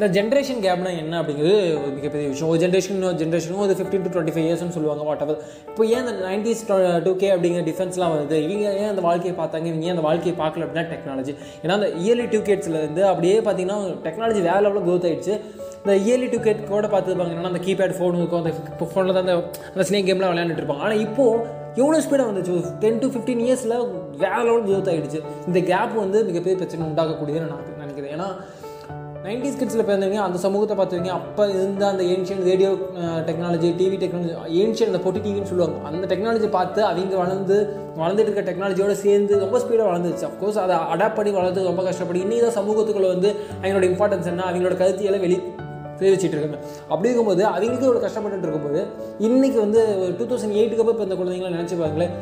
இந்த ஜென்ரேஷன் கேப்னா என்ன அப்படிங்கிறது மிகப்பெரிய விஷயம். ஒரு ஜென்ரேஷன் ஜென்ரேஷனும் ஒரு ஃபிஃப்டின் டு டுவெண்ட்டி ஃபைவ் இயர்ஸ்னு சொல்லுவாங்க வாட் எவர் இப்போ ஏன் இந்த நைன்டிஸ் டூ கே அப்படிங்கிற டிஃபென்ஸ்லாம் வருது? இவங்க ஏன் அந்த வாழ்க்கையை பார்த்தாங்க? இவங்க ஏன் அந்த வாழ்க்கையை பார்க்கல அப்படின்னா டெக்னாலஜி ஏன்னா அந்த இயர்லி டூ கேட்ஸில் இருந்து அப்படியே பார்த்தீங்கன்னா டெக்னாலஜி வேற லெவலில் க்ரோத் ஆயிடுச்சு. இந்த இயர்லி டூ கேட் கூட பார்த்துருப்பாங்க என்னன்னா அந்த கீபேட் ஃபோன் இருக்கும் அந்த ஃபோனில் தான் அந்த அந்த ஸ்னேக் கேம்லாம் விளையாண்டுட்டு இருப்பாங்க. ஆனால் இப்போது எவ்வளோ ஸ்பீடாக வந்துச்சு? டென் டு ஃபிஃப்டீன் இயர்ஸில் வேற லெவல் க்ரோத் ஆகிடுச்சு இந்த கேப் வந்து மிகப்பெரிய பிரச்சனை உண்டாகக்கூடியதுன்னு நான் நினைக்கிறேன். ஏன்னா நைன்டிஸ் கிட்ஸில் பிறந்தவங்க அந்த சமூகத்தை பார்த்தவங்க அப்போ இருந்த அந்த ancient radio technology TV technology ancient அந்த பொட்டி டிவின்னு சொல்லுவாங்க. அந்த டெக்னாலஜி பார்த்து அவங்க வளர்ந்து வளர்ந்துட்டு இருக்க டெக்னாலஜியோட சேர்ந்து ரொம்ப ஸ்பீடாக வளர்ந்துச்சு அஃப்கோர்ஸ் அதை அடாப்ட் பண்ணி வளர்ந்து ரொம்ப கஷ்டப்படும் இன்றைக்கி தான் சமூகத்துக்குள்ள வந்து அவங்களோட இம்பார்ட்டன்ஸ் என்ன அவங்களோட கருத்தியெல்லாம் வெளி தெரிவிச்சிட்டு இருக்காங்க. அப்படி இருக்கும்போது அவங்களுக்கு இவ்வளோ கஷ்டப்பட்டு இருக்கும்போது இன்றைக்கி வந்து ஒரு டூ தௌசண்ட் எயிட்டுக்கு அப்புறம் இப்போ இந்த குழந்தைங்களை நினச்சி பாருங்களேன்.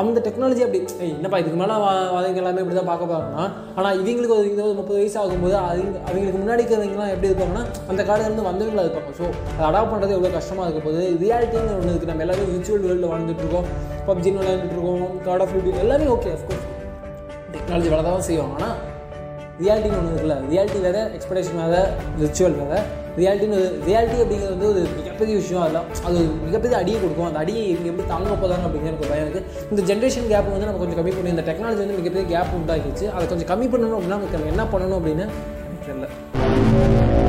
அந்த டெக்னாலஜி அப்படி என்னப்பா இதுக்கு மேலே அவங்க எல்லாமே இப்படி தான் பார்க்க போகிறாங்கன்னா ஆனால் இவங்களுக்கு ஒரு இருபது முப்பது வயசு ஆகும்போது அது அவங்களுக்கு முன்னாடி இருக்கிறவங்கலாம் எப்படி இருப்பாங்கன்னா அந்த காலத்துலேருந்து வந்தவங்களாக இருப்பாங்க. ஸோ அதை அடாப்ட் பண்ணுறது எவ்வளோ கஷ்டமாக இருக்கும் போது ரியாலிட்டின்னு ஒன்று இருக்குது நம்ம எல்லாமே விர்ச்சுவல் வேர்ல்டில் வாழ்ந்துட்டுருக்கோம் பப்ஜின்னு விளையாண்டுட்டு இருக்கோம். கார்ட் ஆஃப் டியூட்டி எல்லாமே ஓகே அஃப்கோர்ஸ் டெக்னாலஜி வளர தான் ஆனால் ரியாலிட்டின்னு ஒன்று இருக்குல்ல. ரியாலிட்டி வேறு எக்ஸ்பெக்டேஷன் வேறு ரிச்சுவல் வேறு. ரியாலிட்டின்னு ரியாலிட்டி அப்படிங்கிறது வந்து ஒரு மிகப்பெரிய விஷயம். அதெல்லாம் அது ஒரு மிகப்பெரிய அடியை கொடுக்கும். அந்த அடியை இவங்க எப்படி தாங்க போதாங்க அப்படிங்கிற எனக்கு ஒரு பயம் இருக்குது இந்த ஜென்ரேஷன் கேப் வந்து நம்ம கொஞ்சம் கம்மி பண்ணி இந்த டெக்னாலஜி வந்து மிகப்பெரிய கேப் உண்டாக்கிச்சு அதை கொஞ்சம் கம்மி பண்ணணும் அப்படின்னா நமக்கு என்ன பண்ணணும் அப்படின்னு எனக்கு தெரியல.